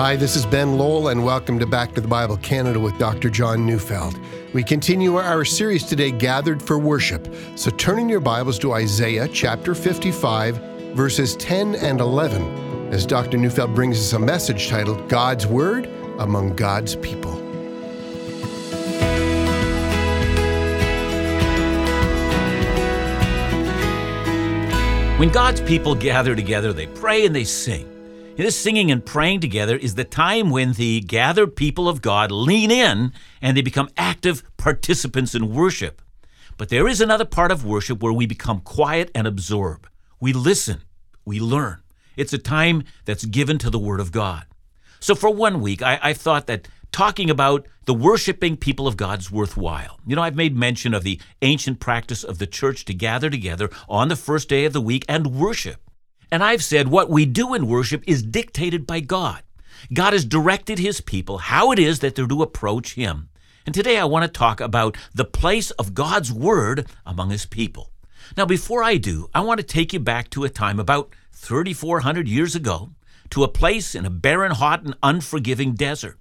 Hi, this is Ben Lowell, and welcome to Back to the Bible Canada with Dr. John Neufeld. We continue our series today, Gathered for Worship. So turn in your Bibles to Isaiah chapter 55, verses 10 and 11, as Dr. Neufeld brings us a message titled God's Word Among God's People. When God's people gather together, they pray and they sing. This singing and praying together is the time when the gathered people of God lean in and they become active participants in worship. But there is another part of worship where we become quiet and absorb. We listen, we learn. It's a time that's given to the Word of God. So for one week, I, I thought that talking about the worshiping people of God's worthwhile. You know, I've made mention of the ancient practice of the church to gather together on the first day of the week and worship. And I've said what we do in worship is dictated by God. God has directed his people how it is that they're to approach him. And today I want to talk about the place of God's word among his people. Now, before I do, I want to take you back to a time about 3,400 years ago, to a place in a barren, hot, and unforgiving desert.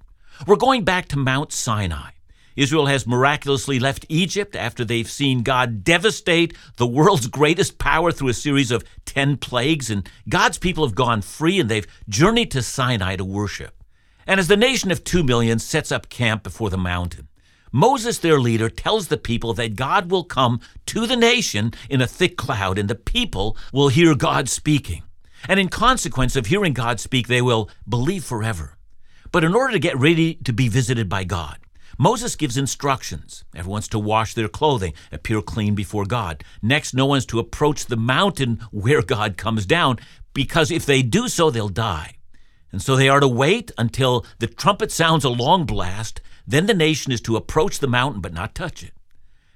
We're going back to Mount Sinai. Israel has miraculously left Egypt after they've seen God devastate the world's greatest power through a series of 10 plagues, and God's people have gone free and they've journeyed to Sinai to worship. And as the nation of two million sets up camp before the mountain, Moses, their leader, tells the people that God will come to the nation in a thick cloud, and the people will hear God speaking. And in consequence of hearing God speak, they will believe forever. But in order to get ready to be visited by God, Moses gives instructions. Everyone's to wash their clothing, appear clean before God. Next, no one's to approach the mountain where God comes down, because if they do so, they'll die. And so they are to wait until the trumpet sounds a long blast. Then the nation is to approach the mountain but not touch it.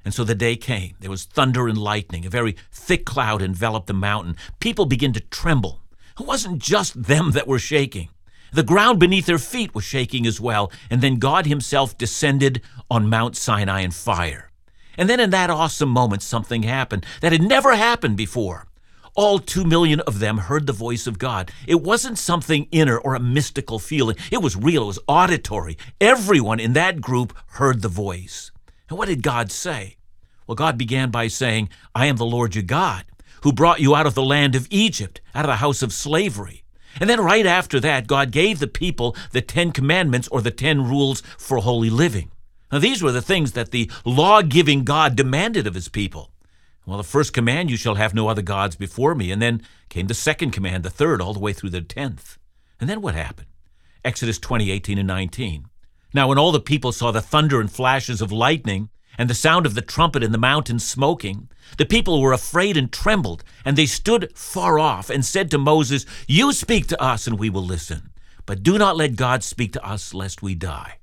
And so the day came. There was thunder and lightning. A very thick cloud enveloped the mountain. People began to tremble. It wasn't just them that were shaking. The ground beneath their feet was shaking as well, and then God Himself descended on Mount Sinai in fire. And then in that awesome moment, something happened that had never happened before. All two million of them heard the voice of God. It wasn't something inner or a mystical feeling. It was real. It was auditory. Everyone in that group heard the voice. And what did God say? Well, God began by saying, I am the Lord your God, who brought you out of the land of Egypt, out of the house of slavery. And then right after that, God gave the people the Ten Commandments or the Ten Rules for Holy Living. Now, these were the things that the law giving God demanded of his people. Well, the first command, you shall have no other gods before me. And then came the second command, the third, all the way through the tenth. And then what happened? Exodus 20, 18, and 19. Now, when all the people saw the thunder and flashes of lightning, and the sound of the trumpet in the mountain smoking, the people were afraid and trembled, and they stood far off and said to Moses, You speak to us, and we will listen. But do not let God speak to us, lest we die.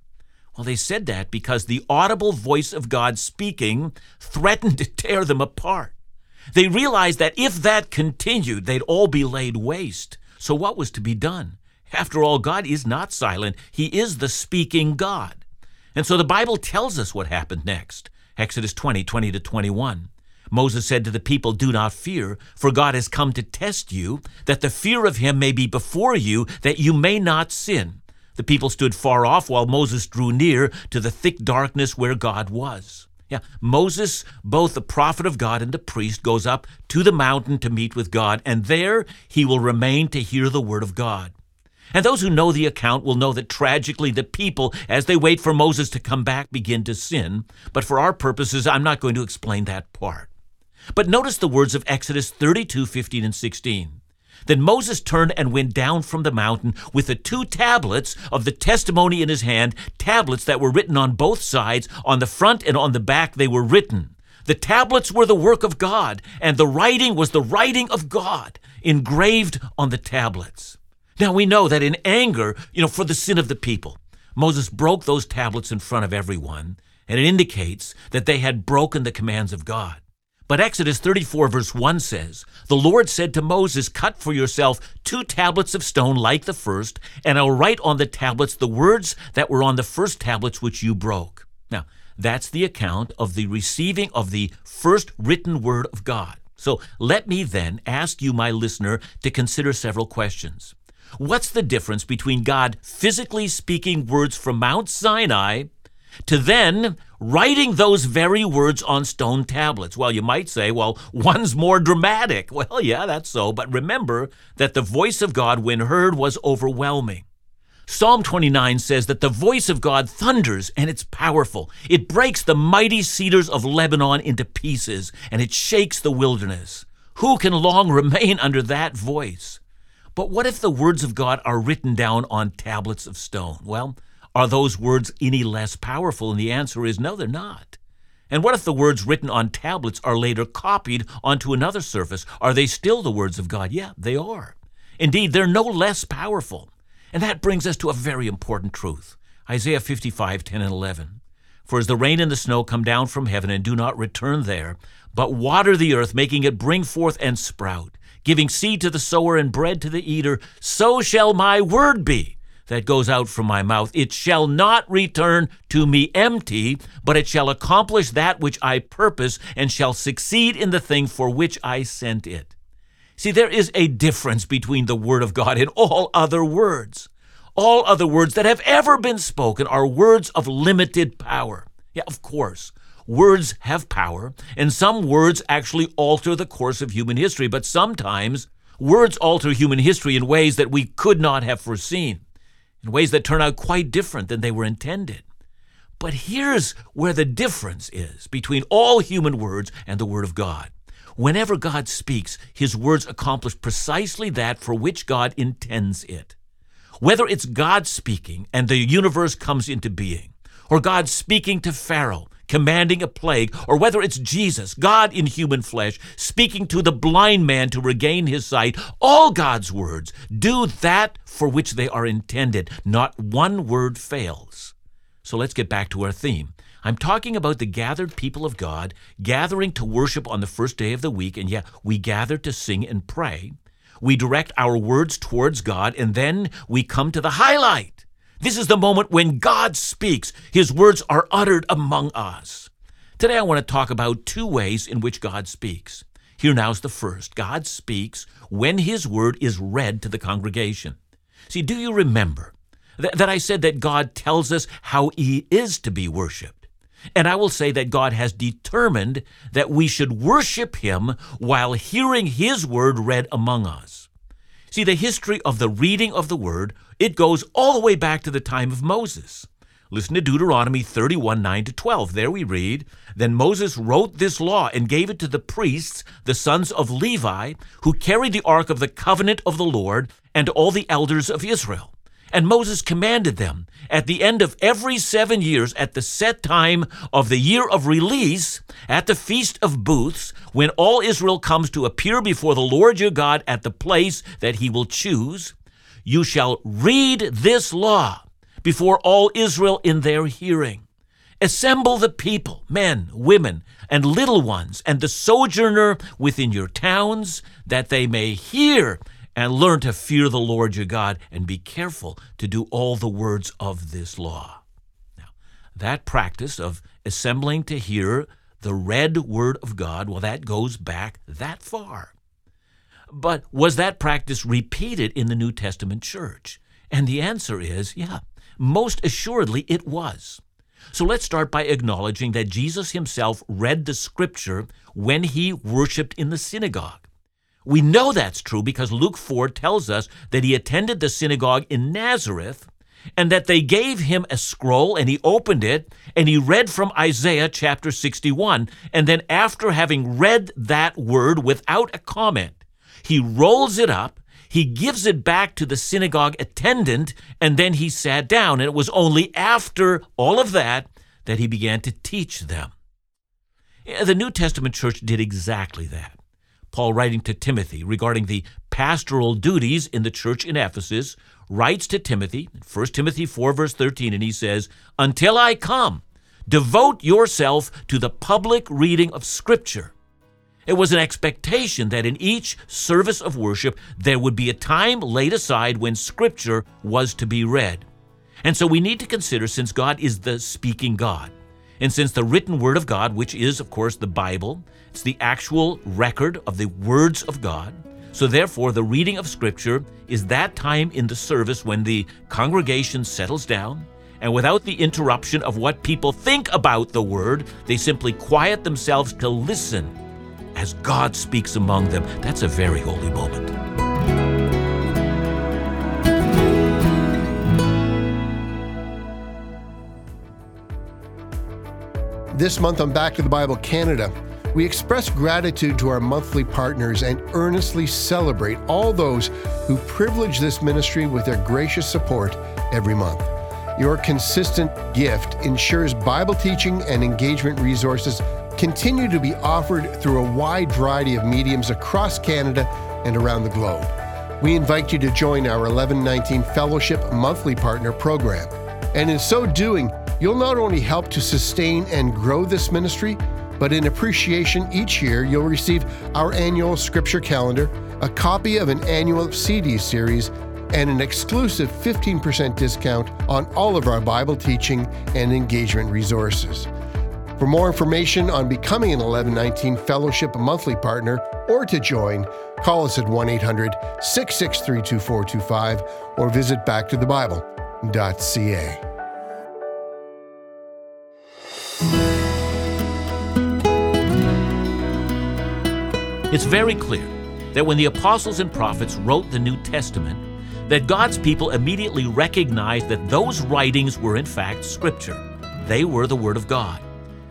Well, they said that because the audible voice of God speaking threatened to tear them apart. They realized that if that continued, they'd all be laid waste. So, what was to be done? After all, God is not silent, He is the speaking God. And so the Bible tells us what happened next. Exodus 20, 20 to 21. Moses said to the people, Do not fear, for God has come to test you, that the fear of him may be before you, that you may not sin. The people stood far off while Moses drew near to the thick darkness where God was. Yeah, Moses, both the prophet of God and the priest, goes up to the mountain to meet with God, and there he will remain to hear the word of God. And those who know the account will know that tragically the people, as they wait for Moses to come back, begin to sin. But for our purposes, I'm not going to explain that part. But notice the words of Exodus 32 15 and 16. Then Moses turned and went down from the mountain with the two tablets of the testimony in his hand, tablets that were written on both sides. On the front and on the back, they were written. The tablets were the work of God, and the writing was the writing of God, engraved on the tablets. Now we know that in anger, you know, for the sin of the people, Moses broke those tablets in front of everyone, and it indicates that they had broken the commands of God. But Exodus 34, verse 1 says, The Lord said to Moses, Cut for yourself two tablets of stone like the first, and I'll write on the tablets the words that were on the first tablets which you broke. Now, that's the account of the receiving of the first written word of God. So let me then ask you, my listener, to consider several questions. What's the difference between God physically speaking words from Mount Sinai to then writing those very words on stone tablets? Well, you might say, well, one's more dramatic. Well, yeah, that's so, but remember that the voice of God, when heard, was overwhelming. Psalm 29 says that the voice of God thunders and it's powerful. It breaks the mighty cedars of Lebanon into pieces and it shakes the wilderness. Who can long remain under that voice? But what if the words of God are written down on tablets of stone? Well, are those words any less powerful? And the answer is no, they're not. And what if the words written on tablets are later copied onto another surface? Are they still the words of God? Yeah, they are. Indeed, they're no less powerful. And that brings us to a very important truth Isaiah 55 10 and 11. For as the rain and the snow come down from heaven and do not return there, but water the earth, making it bring forth and sprout, giving seed to the sower and bread to the eater, so shall my word be that goes out from my mouth. It shall not return to me empty, but it shall accomplish that which I purpose and shall succeed in the thing for which I sent it. See, there is a difference between the Word of God and all other words. All other words that have ever been spoken are words of limited power. Yeah, of course. Words have power, and some words actually alter the course of human history, but sometimes words alter human history in ways that we could not have foreseen, in ways that turn out quite different than they were intended. But here's where the difference is between all human words and the Word of God. Whenever God speaks, his words accomplish precisely that for which God intends it. Whether it's God speaking and the universe comes into being, or God speaking to Pharaoh, commanding a plague, or whether it's Jesus, God in human flesh, speaking to the blind man to regain his sight, all God's words do that for which they are intended. Not one word fails. So let's get back to our theme. I'm talking about the gathered people of God gathering to worship on the first day of the week, and yet we gather to sing and pray. We direct our words towards God, and then we come to the highlight. This is the moment when God speaks. His words are uttered among us. Today, I want to talk about two ways in which God speaks. Here now is the first God speaks when His word is read to the congregation. See, do you remember that, that I said that God tells us how He is to be worshiped? And I will say that God has determined that we should worship Him while hearing His word read among us. See, the history of the reading of the word, it goes all the way back to the time of Moses. Listen to Deuteronomy 31 9 to 12. There we read Then Moses wrote this law and gave it to the priests, the sons of Levi, who carried the ark of the covenant of the Lord, and all the elders of Israel. And Moses commanded them at the end of every seven years, at the set time of the year of release, at the Feast of Booths, when all Israel comes to appear before the Lord your God at the place that he will choose, you shall read this law before all Israel in their hearing. Assemble the people, men, women, and little ones, and the sojourner within your towns, that they may hear and learn to fear the Lord your God and be careful to do all the words of this law. Now, that practice of assembling to hear the read word of God, well, that goes back that far. But was that practice repeated in the New Testament church? And the answer is yeah, most assuredly it was. So let's start by acknowledging that Jesus himself read the scripture when he worshiped in the synagogue. We know that's true because Luke 4 tells us that he attended the synagogue in Nazareth and that they gave him a scroll and he opened it and he read from Isaiah chapter 61. And then, after having read that word without a comment, he rolls it up, he gives it back to the synagogue attendant, and then he sat down. And it was only after all of that that he began to teach them. The New Testament church did exactly that. Paul, writing to Timothy regarding the pastoral duties in the church in Ephesus, writes to Timothy, 1 Timothy 4, verse 13, and he says, Until I come, devote yourself to the public reading of Scripture. It was an expectation that in each service of worship there would be a time laid aside when Scripture was to be read. And so we need to consider since God is the speaking God, and since the written Word of God, which is, of course, the Bible, it's the actual record of the words of God, So, therefore, the reading of Scripture is that time in the service when the congregation settles down, and without the interruption of what people think about the Word, they simply quiet themselves to listen as God speaks among them. That's a very holy moment. This month on Back to the Bible Canada, we express gratitude to our monthly partners and earnestly celebrate all those who privilege this ministry with their gracious support every month. Your consistent gift ensures Bible teaching and engagement resources continue to be offered through a wide variety of mediums across Canada and around the globe. We invite you to join our 1119 Fellowship Monthly Partner Program. And in so doing, you'll not only help to sustain and grow this ministry, but in appreciation, each year you'll receive our annual scripture calendar, a copy of an annual CD series, and an exclusive 15% discount on all of our Bible teaching and engagement resources. For more information on becoming an 1119 Fellowship monthly partner or to join, call us at 1 800 663 2425 or visit backtothebible.ca. It's very clear that when the apostles and prophets wrote the New Testament, that God's people immediately recognized that those writings were in fact scripture. They were the word of God.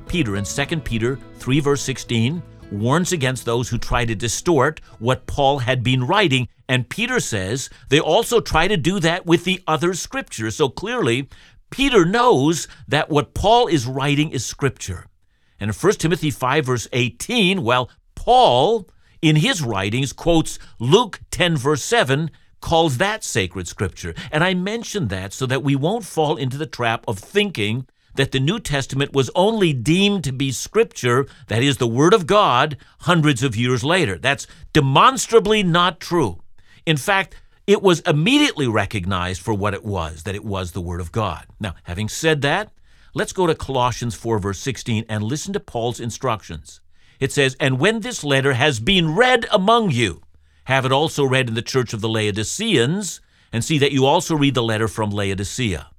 Peter in 2 Peter 3 verse 16 warns against those who try to distort what Paul had been writing, and Peter says they also try to do that with the other scriptures. So clearly, Peter knows that what Paul is writing is scripture. And in 1 Timothy 5 verse 18, well, Paul, in his writings, quotes Luke 10, verse 7, calls that sacred scripture. And I mention that so that we won't fall into the trap of thinking that the New Testament was only deemed to be scripture, that is, the Word of God, hundreds of years later. That's demonstrably not true. In fact, it was immediately recognized for what it was, that it was the Word of God. Now, having said that, let's go to Colossians 4, verse 16, and listen to Paul's instructions. It says, And when this letter has been read among you, have it also read in the church of the Laodiceans, and see that you also read the letter from Laodicea.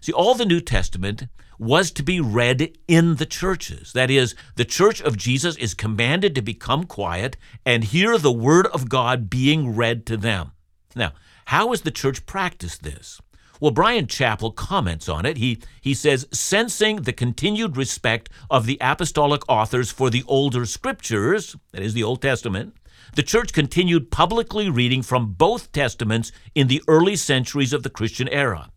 See, all the New Testament was to be read in the churches. That is, the church of Jesus is commanded to become quiet and hear the word of God being read to them. Now, how has the church practiced this? Well, Bryan Chapell comments on it. He, he says, sensing the continued respect of the apostolic authors for the older scriptures, that is, the Old Testament, the church continued publicly reading from both testaments in the early centuries of the Christian era.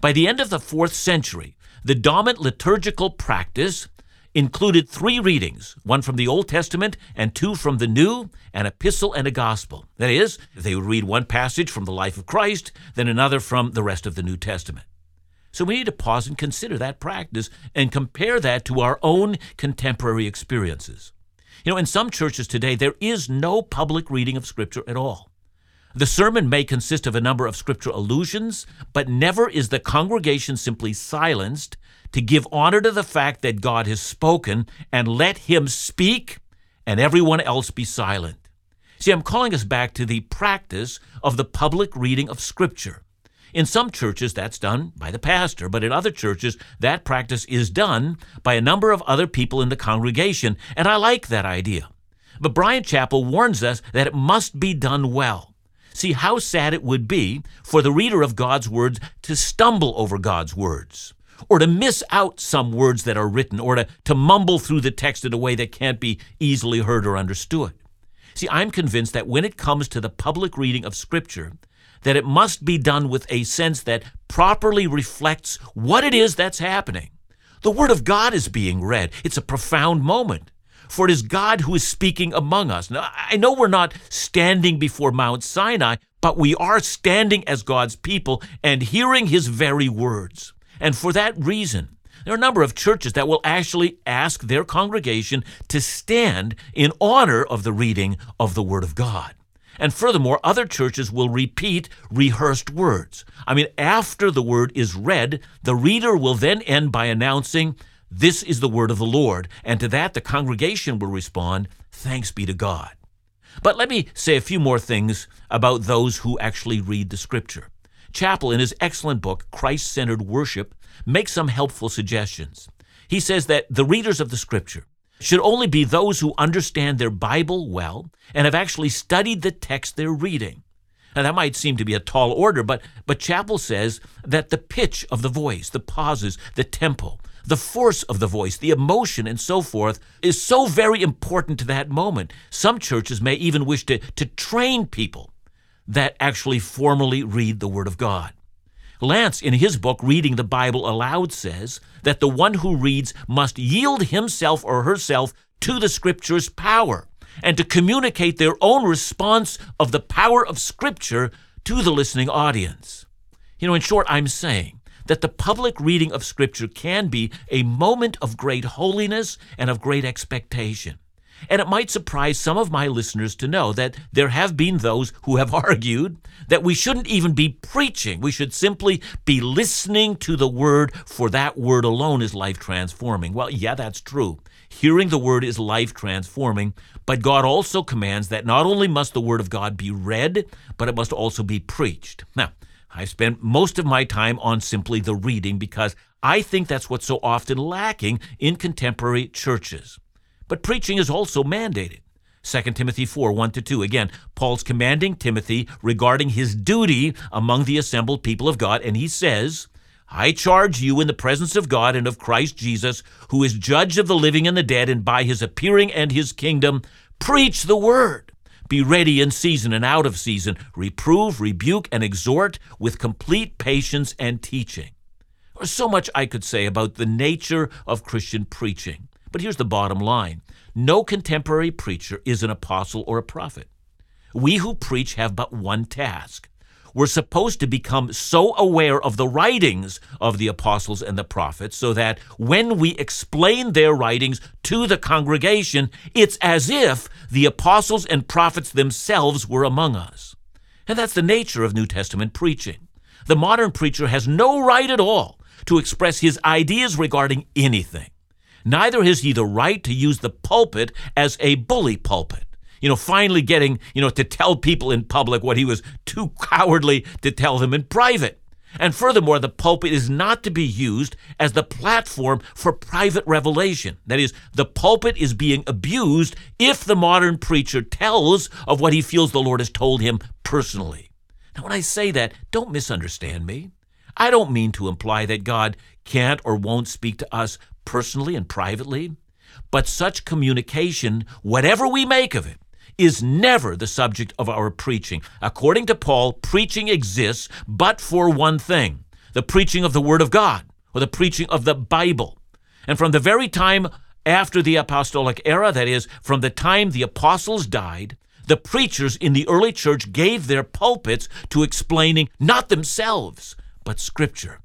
By the end of the fourth century, the dominant liturgical practice included three readings one from the Old Testament and two from the New, an epistle and a gospel. That is, they would read one passage from the life of Christ, then another from the rest of the New Testament. So we need to pause and consider that practice and compare that to our own contemporary experiences. You know, in some churches today, there is no public reading of Scripture at all. The sermon may consist of a number of scripture allusions, but never is the congregation simply silenced to give honor to the fact that God has spoken and let Him speak and everyone else be silent. See, I'm calling us back to the practice of the public reading of Scripture. In some churches, that's done by the pastor, but in other churches, that practice is done by a number of other people in the congregation, and I like that idea. But Bryan Chapell warns us that it must be done well. See how sad it would be for the reader of God's words to stumble over God's words, or to miss out some words that are written, or to, to mumble through the text in a way that can't be easily heard or understood. See, I'm convinced that when it comes to the public reading of Scripture, that it must be done with a sense that properly reflects what it is that's happening. The Word of God is being read. It's a profound moment for it is God who is speaking among us. Now, I know we're not standing before Mount Sinai, but we are standing as God's people and hearing his very words. And for that reason, there are a number of churches that will actually ask their congregation to stand in honor of the reading of the Word of God. And furthermore, other churches will repeat rehearsed words. I mean, after the word is read, the reader will then end by announcing, this is the word of the Lord. And to that, the congregation will respond, Thanks be to God. But let me say a few more things about those who actually read the Scripture. Chapell, in his excellent book, Christ Centered Worship, makes some helpful suggestions. He says that the readers of the Scripture should only be those who understand their Bible well and have actually studied the text they're reading. Now, that might seem to be a tall order, but, but Chapell says that the pitch of the voice, the pauses, the tempo, the force of the voice, the emotion, and so forth is so very important to that moment. Some churches may even wish to, to train people that actually formally read the Word of God. Lantz, in his book, Reading the Bible Aloud, says that the one who reads must yield himself or herself to the Scripture's power and to communicate their own response of the power of Scripture to the listening audience. You know, in short, I'm saying that the public reading of Scripture can be a moment of great holiness and of great expectation. And it might surprise some of my listeners to know that there have been those who have argued that we shouldn't even be preaching. We should simply be listening to the word, for that word alone is life transforming. Well, yeah, that's true. Hearing the word is life transforming, but God also commands that not only must the word of God be read, but it must also be preached. Now, I've spent most of my time on simply the reading because I think that's what's so often lacking in contemporary churches. But preaching is also mandated. 2 Timothy 4 1 to 2. Again, Paul's commanding Timothy regarding his duty among the assembled people of God, and he says, I charge you in the presence of God and of Christ Jesus, who is judge of the living and the dead, and by his appearing and his kingdom, preach the word. Be ready in season and out of season, reprove, rebuke, and exhort with complete patience and teaching. There's so much I could say about the nature of Christian preaching. But here's the bottom line no contemporary preacher is an apostle or a prophet. We who preach have but one task. We're supposed to become so aware of the writings of the apostles and the prophets so that when we explain their writings to the congregation, it's as if the apostles and prophets themselves were among us. And that's the nature of New Testament preaching. The modern preacher has no right at all to express his ideas regarding anything. Neither has he the right to use the pulpit as a bully pulpit. You know, finally getting, you know, to tell people in public what he was too cowardly to tell them in private. And furthermore, the pulpit is not to be used as the platform for private revelation. That is, the pulpit is being abused if the modern preacher tells of what he feels the Lord has told him personally. Now, when I say that, don't misunderstand me. I don't mean to imply that God can't or won't speak to us personally and privately, but such communication, whatever we make of it, is never the subject of our preaching. According to Paul, preaching exists but for one thing the preaching of the Word of God, or the preaching of the Bible. And from the very time after the apostolic era, that is, from the time the apostles died, the preachers in the early church gave their pulpits to explaining not themselves, but Scripture.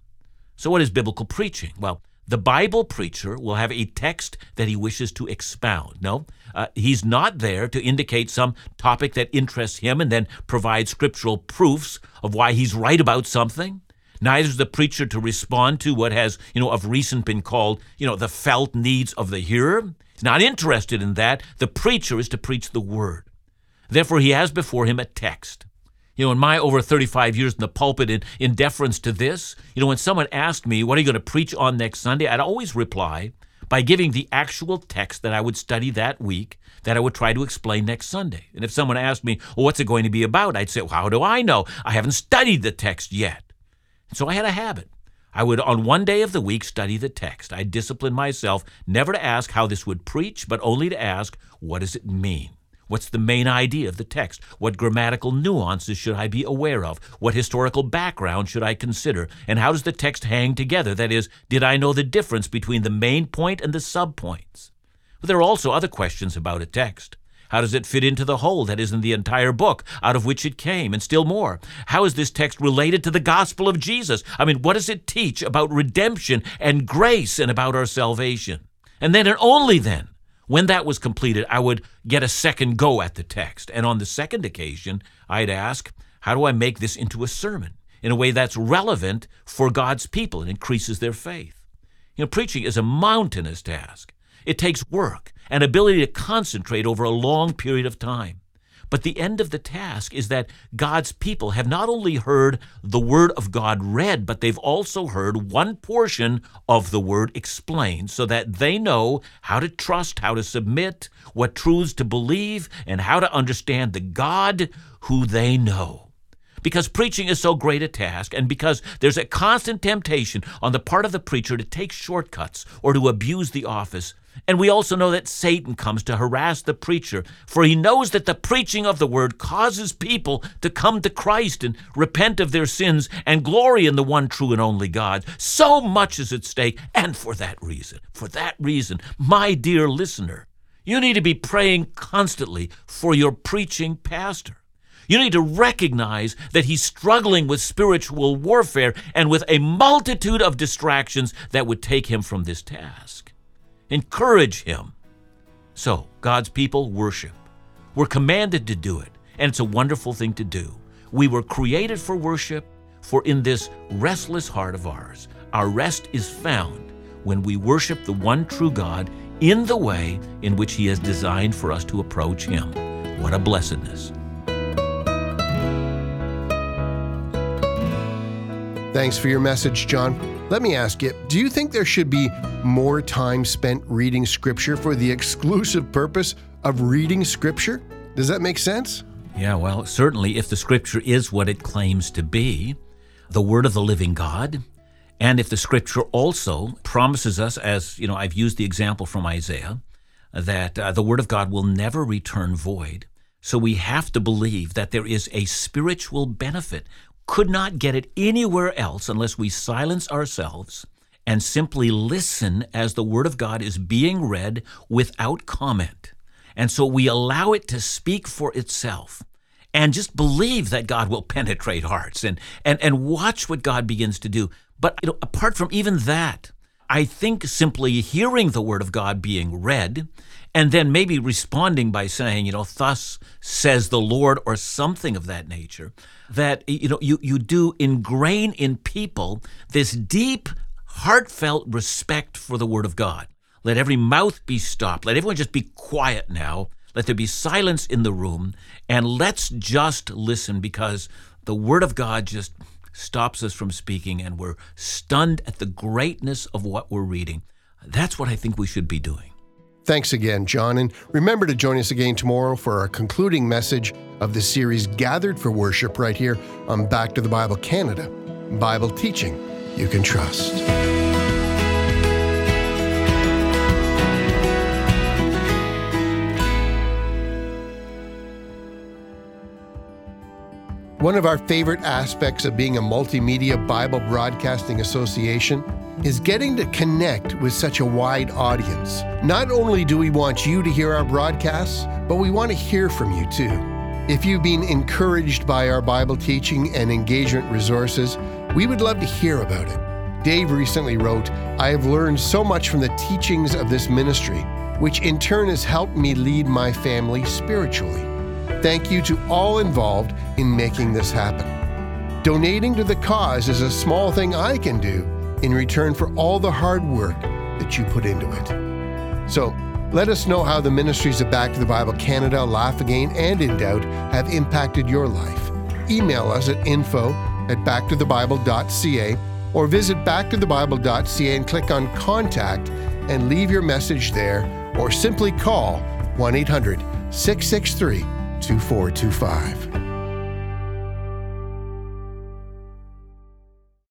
So, what is biblical preaching? Well, the Bible preacher will have a text that he wishes to expound. No, uh, he's not there to indicate some topic that interests him and then provide scriptural proofs of why he's right about something. Neither is the preacher to respond to what has, you know, of recent been called, you know, the felt needs of the hearer. He's not interested in that. The preacher is to preach the word. Therefore, he has before him a text. You know, in my over 35 years in the pulpit, in, in deference to this, you know, when someone asked me, What are you going to preach on next Sunday? I'd always reply by giving the actual text that I would study that week that I would try to explain next Sunday. And if someone asked me, Well, what's it going to be about? I'd say, well, How do I know? I haven't studied the text yet. And so I had a habit. I would, on one day of the week, study the text. I disciplined myself never to ask how this would preach, but only to ask, What does it mean? What's the main idea of the text? What grammatical nuances should I be aware of? What historical background should I consider? And how does the text hang together? That is, did I know the difference between the main point and the subpoints? But there are also other questions about a text. How does it fit into the whole that is in the entire book out of which it came? And still more, how is this text related to the gospel of Jesus? I mean, what does it teach about redemption and grace and about our salvation? And then and only then when that was completed, I would get a second go at the text. And on the second occasion, I'd ask, How do I make this into a sermon in a way that's relevant for God's people and increases their faith? You know, preaching is a mountainous task. It takes work and ability to concentrate over a long period of time. But the end of the task is that God's people have not only heard the Word of God read, but they've also heard one portion of the Word explained so that they know how to trust, how to submit, what truths to believe, and how to understand the God who they know because preaching is so great a task and because there's a constant temptation on the part of the preacher to take shortcuts or to abuse the office. And we also know that Satan comes to harass the preacher, for he knows that the preaching of the word causes people to come to Christ and repent of their sins and glory in the one true and only God. So much is at stake, and for that reason, for that reason, my dear listener, you need to be praying constantly for your preaching pastor. You need to recognize that he's struggling with spiritual warfare and with a multitude of distractions that would take him from this task. Encourage him. So, God's people worship. We're commanded to do it, and it's a wonderful thing to do. We were created for worship, for in this restless heart of ours, our rest is found when we worship the one true God in the way in which He has designed for us to approach Him. What a blessedness. Thanks for your message, John. Let me ask you do you think there should be more time spent reading Scripture for the exclusive purpose of reading Scripture? Does that make sense? Yeah, well, certainly if the Scripture is what it claims to be, the Word of the living God, and if the Scripture also promises us, as you know, I've used the example from Isaiah, that uh, the Word of God will never return void. So we have to believe that there is a spiritual benefit could not get it anywhere else unless we silence ourselves and simply listen as the Word of God is being read without comment. And so we allow it to speak for itself and just believe that God will penetrate hearts and, and, and watch what God begins to do. But you know, apart from even that, I think simply hearing the Word of God being read and then maybe responding by saying, you know, thus says the Lord, or something of that nature, that, you know, you, you do ingrain in people this deep, heartfelt respect for the Word of God. Let every mouth be stopped. Let everyone just be quiet now. Let there be silence in the room. And let's just listen because the Word of God just stops us from speaking and we're stunned at the greatness of what we're reading. That's what I think we should be doing. Thanks again, John, and remember to join us again tomorrow for our concluding message of the series Gathered for Worship right here on Back to the Bible Canada. Bible teaching you can trust. One of our favorite aspects of being a multimedia Bible broadcasting association is getting to connect with such a wide audience. Not only do we want you to hear our broadcasts, but we want to hear from you too. If you've been encouraged by our Bible teaching and engagement resources, we would love to hear about it. Dave recently wrote, I have learned so much from the teachings of this ministry, which in turn has helped me lead my family spiritually. Thank you to all involved in making this happen. Donating to the cause is a small thing I can do in return for all the hard work that you put into it. So, let us know how the ministries of Back to the Bible Canada, Laugh Again, and In Doubt have impacted your life. Email us at info at backtothebible.ca or visit backtothebible.ca and click on Contact and leave your message there or simply call 1 800 663 2425.